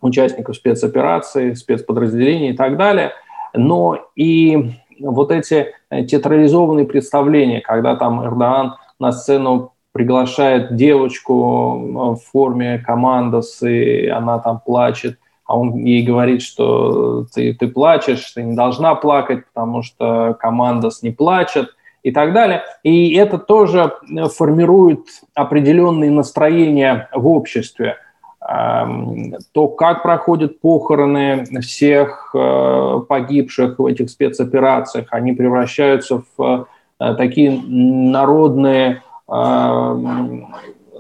участников спецоперации, спецподразделений и так далее. Но и вот эти театрализованные представления, когда там Эрдоган на сцену приглашает девочку в форме командос, и она там плачет, а он ей говорит, что ты, ты плачешь, ты не должна плакать, потому что команда не плачет и так далее. И это тоже формирует определенные настроения в обществе. То, как проходят похороны всех э, погибших в этих спецоперациях, они превращаются в э, такие народные,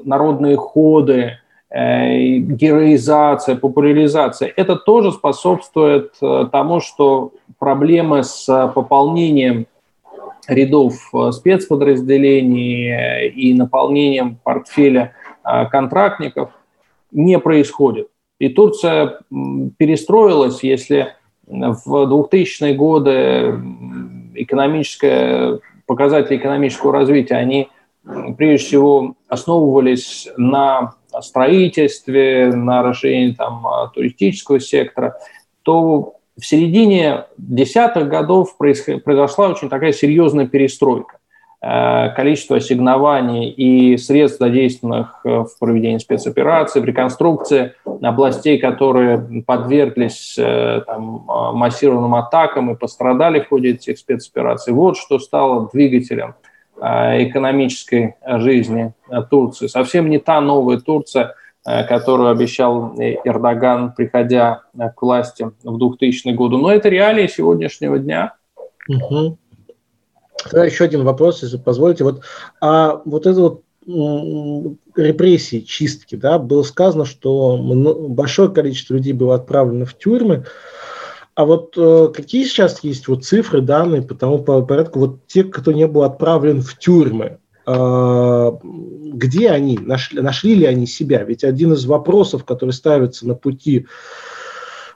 народные ходы, Э, героизация, популяризация, это тоже способствует тому, что проблемы с пополнением рядов спецподразделений и наполнением портфеля контрактников не происходит. И Турция перестроилась, если в 2000-е годы экономическое, показатели экономического развития, они прежде всего основывались на строительстве, на расширении там, а, туристического сектора, то в середине десятых годов произошла очень такая серьезная перестройка. Э, количество ассигнований и средств, задействованных э, в проведении спецопераций, в реконструкции областей, которые подверглись э, там, массированным атакам и пострадали в ходе этих спецопераций. Вот что стало двигателем – экономической жизни Турции. Совсем не та новая Турция, которую обещал Эрдоган, приходя к власти в 2000 году. Но это реалии сегодняшнего дня. Угу. Тогда еще один вопрос, если позволите. Вот, а вот это вот репрессии, чистки, да, было сказано, что большое количество людей было отправлено в тюрьмы. А вот э, какие сейчас есть вот цифры, данные по тому порядку, вот те, кто не был отправлен в тюрьмы, э, где они, нашли, нашли ли они себя? Ведь один из вопросов, который ставится на пути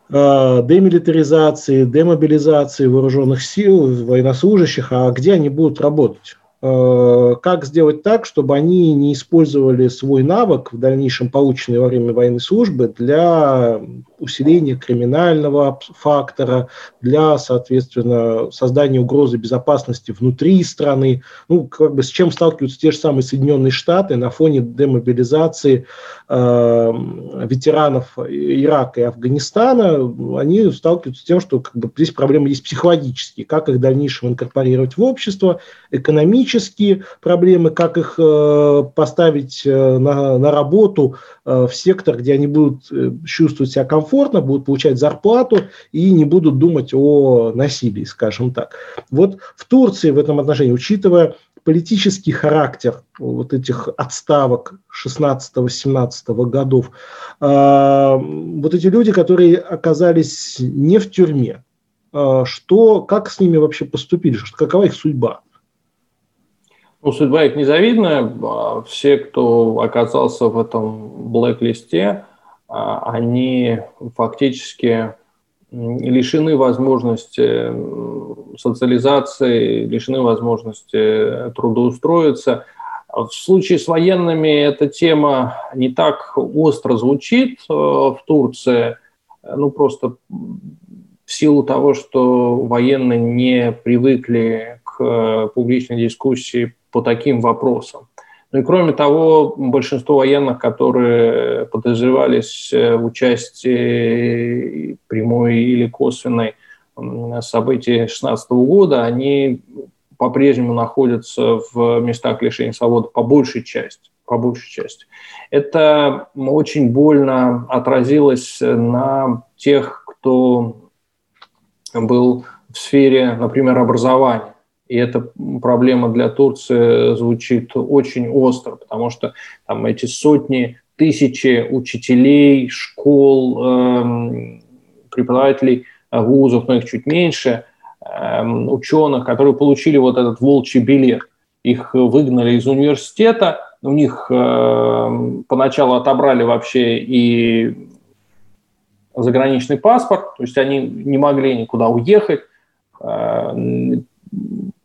демилитаризации, демобилизации вооруженных сил, военнослужащих, а где они будут работать? Э, как сделать так, чтобы они не использовали свой навык, в дальнейшем полученный во время военной службы, для усиления криминального фактора, для, соответственно, создания угрозы безопасности внутри страны. Ну, как бы с чем сталкиваются те же самые Соединенные Штаты на фоне демобилизации э, ветеранов Ирака и Афганистана. Они сталкиваются с тем, что как бы, здесь проблемы есть психологические, как их в дальнейшем инкорпорировать в общество, экономически, экономические проблемы, как их э, поставить э, на, на работу э, в сектор, где они будут чувствовать себя комфортно, будут получать зарплату и не будут думать о насилии, скажем так. Вот в Турции в этом отношении, учитывая политический характер вот этих отставок 16-17 годов, вот эти люди, которые оказались не в тюрьме, что, как с ними вообще поступили, какова их судьба? Ну, судьба их незавидная. А все, кто оказался в этом блэк-листе, а, они фактически лишены возможности социализации, лишены возможности трудоустроиться. В случае с военными эта тема не так остро звучит э, в Турции, ну просто в силу того, что военные не привыкли публичной дискуссии по таким вопросам. Ну и кроме того, большинство военных, которые подозревались в участии прямой или косвенной событий 2016 года, они по-прежнему находятся в местах лишения свободы по большей части. По большей части. Это очень больно отразилось на тех, кто был в сфере, например, образования. И эта проблема для Турции звучит очень остро, потому что там эти сотни, тысячи учителей, школ, эм, преподавателей вузов, но их чуть меньше, эм, ученых, которые получили вот этот волчий билет. Их выгнали из университета, у них э, поначалу отобрали вообще и заграничный паспорт, то есть они не могли никуда уехать, э,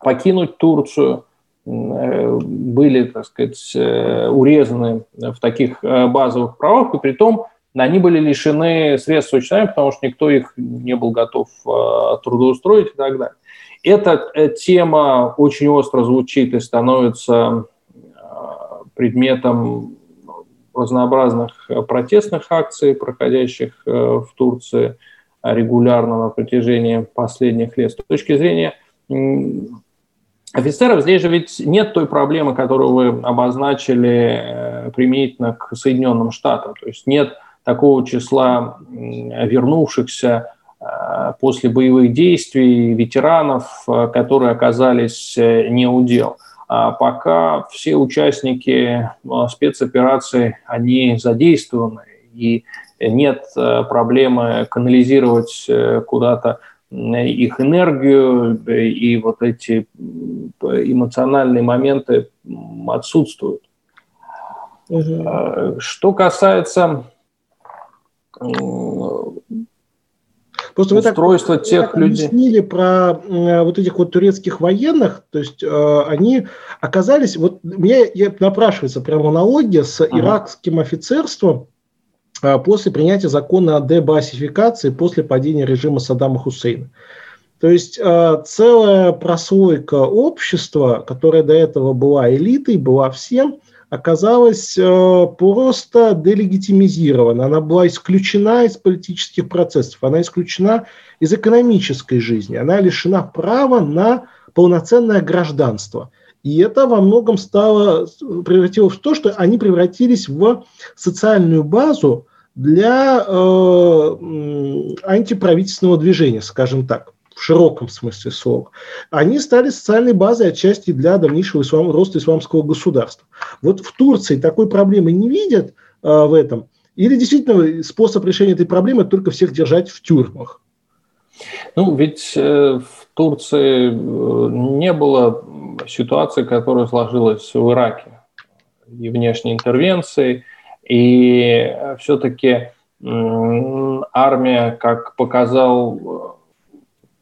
покинуть Турцию, э, были, так сказать, э, урезаны в таких э, базовых правах, и при том они были лишены средств сочетания, потому что никто их не был готов трудоустроить и так далее. Эта тема очень остро звучит и становится предметом разнообразных протестных акций, проходящих в Турции регулярно на протяжении последних лет. С точки зрения офицеров здесь же ведь нет той проблемы, которую вы обозначили э, применительно к Соединенным Штатам. То есть нет такого числа вернувшихся э, после боевых действий ветеранов, э, которые оказались не у дел. А пока все участники спецоперации, они задействованы, и нет проблемы канализировать куда-то их энергию, и вот эти эмоциональные моменты отсутствуют. Угу. Что касается Просто вы так, тех вы людей. объяснили про вот этих вот турецких военных, то есть э, они оказались, вот мне напрашивается прямо аналогия с ага. иракским офицерством, после принятия закона о дебасификации после падения режима Саддама Хусейна. То есть а, целая прослойка общества, которая до этого была элитой, была всем, оказалась а, просто делегитимизирована. Она была исключена из политических процессов, она исключена из экономической жизни, она лишена права на полноценное гражданство. И это во многом стало, превратилось в то, что они превратились в социальную базу, для э, антиправительственного движения, скажем так, в широком смысле слова. Они стали социальной базой отчасти для дальнейшего ислам, роста исламского государства. Вот в Турции такой проблемы не видят э, в этом. Или действительно способ решения этой проблемы только всех держать в тюрьмах? Ну, ведь э, в Турции э, не было ситуации, которая сложилась в Ираке. И внешней интервенции, и все-таки армия, как показал э,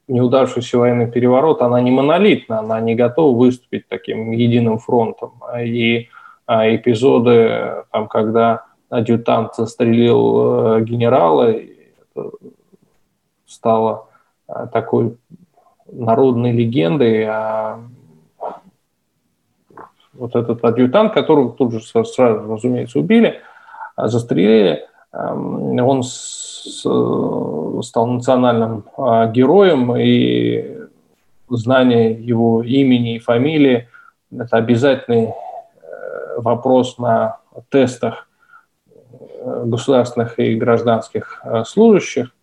неудавшийся военный переворот, она не монолитна, она не готова выступить таким единым фронтом. И а, эпизоды, там, когда адъютант застрелил э, генерала, это стало такой народной легендой. А вот этот адъютант, которого тут же сразу, разумеется, убили, застрелили, эм, он стал национальным героем, и знание его имени и фамилии – это обязательный вопрос на тестах э, государственных и гражданских э, служащих.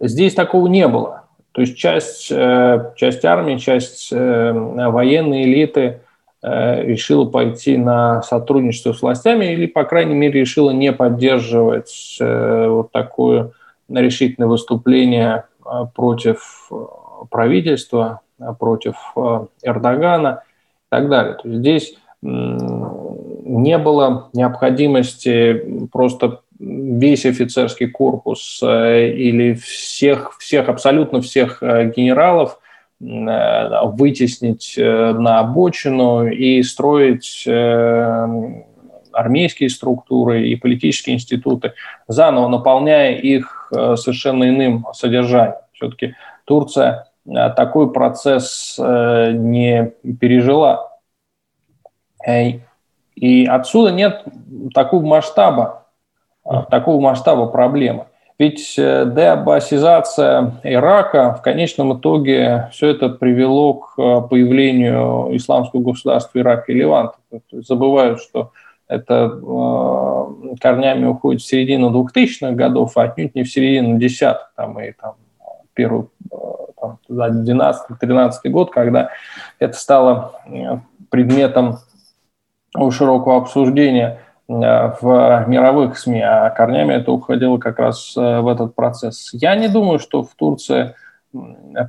Здесь такого не было. То есть часть, э, часть армии, часть военной элиты решила пойти на сотрудничество с властями или, по крайней мере, решила не поддерживать вот такое решительное выступление против правительства, против Эрдогана и так далее. То есть здесь не было необходимости просто весь офицерский корпус э, или всех, всех абсолютно всех э, генералов э, вытеснить на обочину и строить армейские структуры и политические институты, заново наполняя их совершенно иным содержанием. Все-таки Турция такой процесс не пережила. Э, и отсюда нет такого масштаба, такого масштаба проблемы. Ведь э, деабасизация Ирака в конечном итоге все это привело к э, появлению исламского государства Ирака и Леванта. Забывают, что это корнями уходит в середину 2000-х годов, а отнюдь не в середину десятых, там и там первый, там, 12-13 год, когда это стало предметом широкого обсуждения э, в мировых СМИ, а корнями это уходило как раз э, в этот процесс. Я не думаю, что в Турции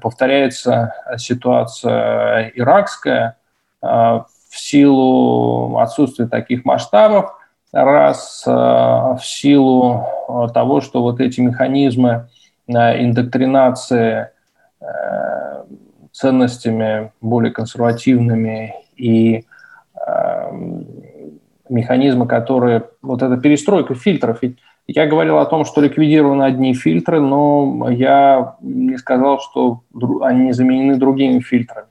повторяется ситуация иракская э, в силу отсутствия таких масштабов, раз в силу того, что вот эти механизмы индоктринации ценностями более консервативными и механизмы, которые... Вот эта перестройка фильтров. Ведь я говорил о том, что ликвидированы одни фильтры, но я не сказал, что они заменены другими фильтрами.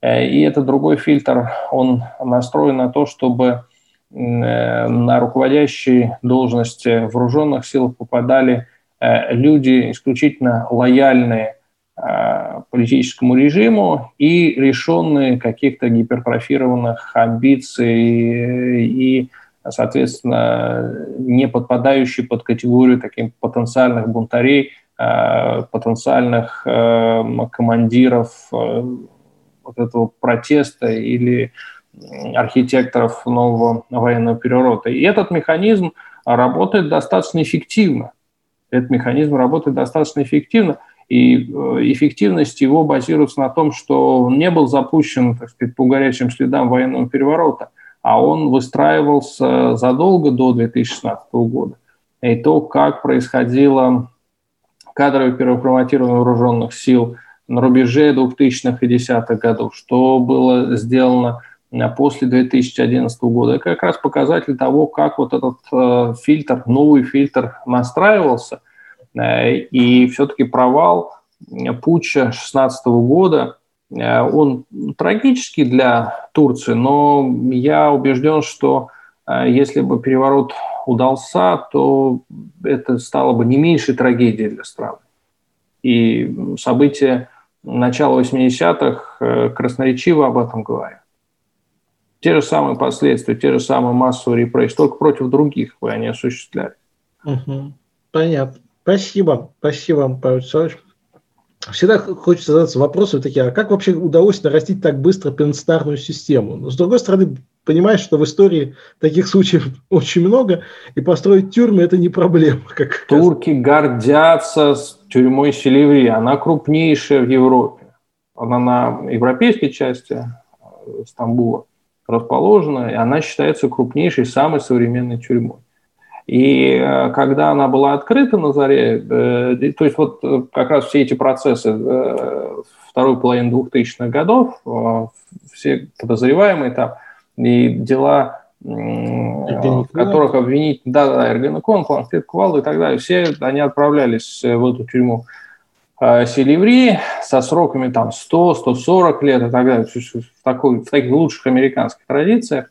Э, и этот другой фильтр, он настроен на то, чтобы э, на руководящие должности вооруженных силах попадали э, люди исключительно лояльные политическому режиму и лишенные каких-то гипертрофированных амбиций и, соответственно, не подпадающие под категорию таких потенциальных бунтарей, э, потенциальных э, командиров вот этого протеста или архитекторов нового военного переворота. И этот механизм работает достаточно эффективно. Этот механизм работает достаточно эффективно – и э, эффективность его базируется на том, что он не был запущен, так сказать, по горячим следам военного переворота, а он выстраивался задолго до 2016 года. И то, как происходило кадровое переформатирование вооруженных сил на рубеже 2000-х и 10-х годов, что было сделано после 2011 года. Это как раз показатель того, как вот этот э, фильтр, новый фильтр настраивался – и все-таки провал путча 2016 года, э, он трагический для Турции, но я убежден, что э, если бы переворот удался, то это стало бы не меньшей трагедией для страны. И события начала 80-х красноречиво об этом говорят. Те же самые последствия, те же самые массовые репрессии, только против других вы они осуществляли. Угу. Понятно. Спасибо, спасибо, Павел Вячеславович. Всегда хочется задаться вопросом такие, а как вообще удалось нарастить так быстро пенитенциарную систему? Но с другой стороны, понимаешь, что в истории таких случаев (laughs) очень много, и построить тюрьмы – это не проблема. Как Турки гордятся с тюрьмой Селиври, она крупнейшая в Европе. Она на европейской части э, Стамбула расположена, и она считается крупнейшей, самой современной тюрьмой. И э, когда она была открыта на заре, э, то есть вот э, как раз все эти процессы второй половины 2000-х годов, все подозреваемые там и дела, в которых обвинить, да, да, Эргенекон, Планктет Квал и так далее, все они отправлялись в эту тюрьму Селиври со сроками там 100-140 лет и так далее, в, такой, в таких лучших американских традициях.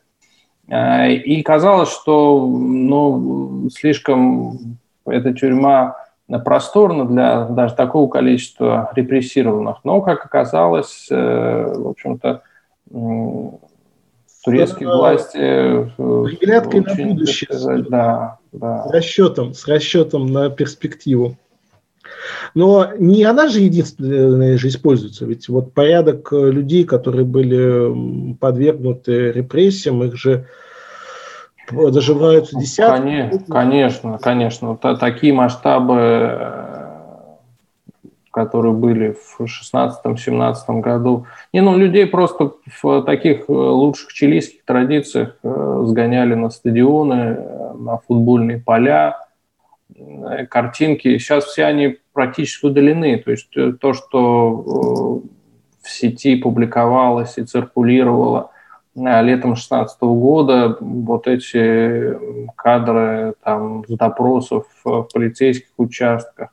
Э, и казалось, что ну, слишком эта тюрьма просторна для даже такого количества репрессированных. Но, как оказалось, э, в общем-то, турецкие власти... Э, Приглядкой на будущее. Сказать, да, да. С расчетом, с расчетом на перспективу. Но не она же единственная же используется. Ведь вот порядок э, людей, которые были подвергнуты репрессиям, их же доживаются десятки. Конечно, конечно. Такие масштабы, э, которые были в 16-17 году. Не, ну, людей просто в таких э, лучших чилийских традициях сгоняли на стадионы, на футбольные поля, картинки. Сейчас все они практически удалены. То есть э, то, что э, в сети публиковалось и циркулировало э, летом 2016 года, вот эти кадры там, с допросов в полицейских участках,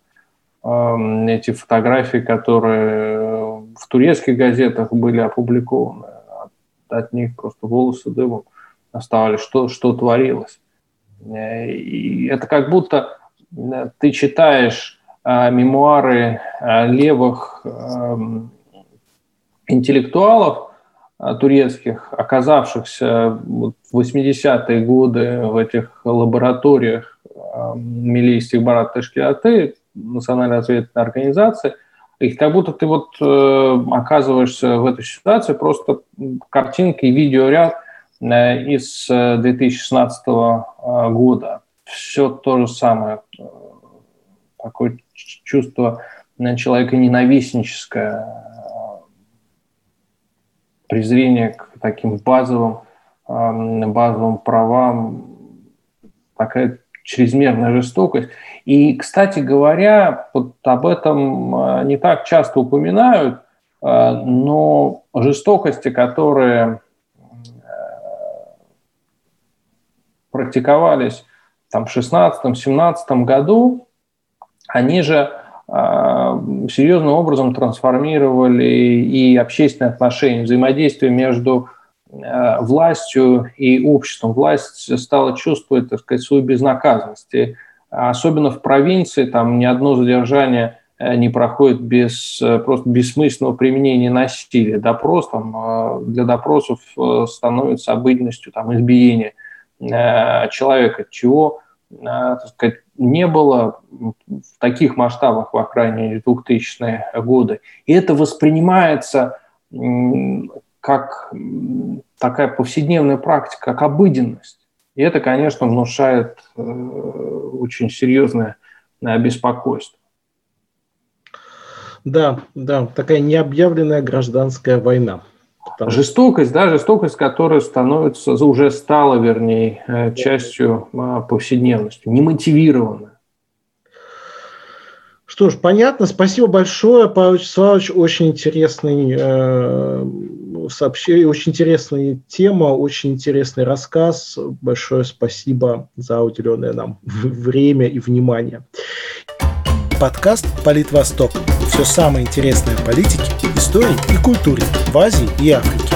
эм, эти фотографии, которые в турецких газетах были опубликованы, от них просто волосы дымом оставались, что, что творилось. И это как будто ты читаешь э, мемуары э, левых э, интеллектуалов турецких, оказавшихся в 80-е годы в этих лабораториях Мили Стихбарат Ташкилаты, национальной разведывательной организации, и как будто ты вот оказываешься в этой ситуации, просто картинка и видеоряд из 2016 года все то же самое. Такое чувство человека ненавистническое, презрение к таким базовым, базовым правам, такая чрезмерная жестокость. И, кстати говоря, вот об этом а, не так часто упоминают, а, но жестокости, которые а, практиковались там, в 16-17 году, они же э, серьезным образом трансформировали и общественные отношения, взаимодействие между э, властью и обществом. Власть стала чувствовать, так сказать, свою безнаказанность. И особенно в провинции там ни одно задержание э, не проходит без просто бессмысленного применения насилия. Допрос там, для допросов становится обыденностью там, избиения человека, чего Э, так сказать, не было в таких масштабах, крайней мере, 2000-е годы. И это воспринимается как такая повседневная практика, как обыденность. И это, конечно, внушает э, очень серьезное э, беспокойство. Да, да, такая необъявленная гражданская война. Потому... Жестокость, да, жестокость, которая становится, уже стала, вернее, э, частью а, повседневности, немотивированная. Что ж, понятно. Спасибо большое, Павел Вячеславович. Очень интересный э, сообщение, очень интересная тема, очень интересный рассказ. Большое спасибо за уделенное нам время и внимание. Подкаст «Политвосток». Все самое интересное о политике, истории и культуре в Азии и Африке.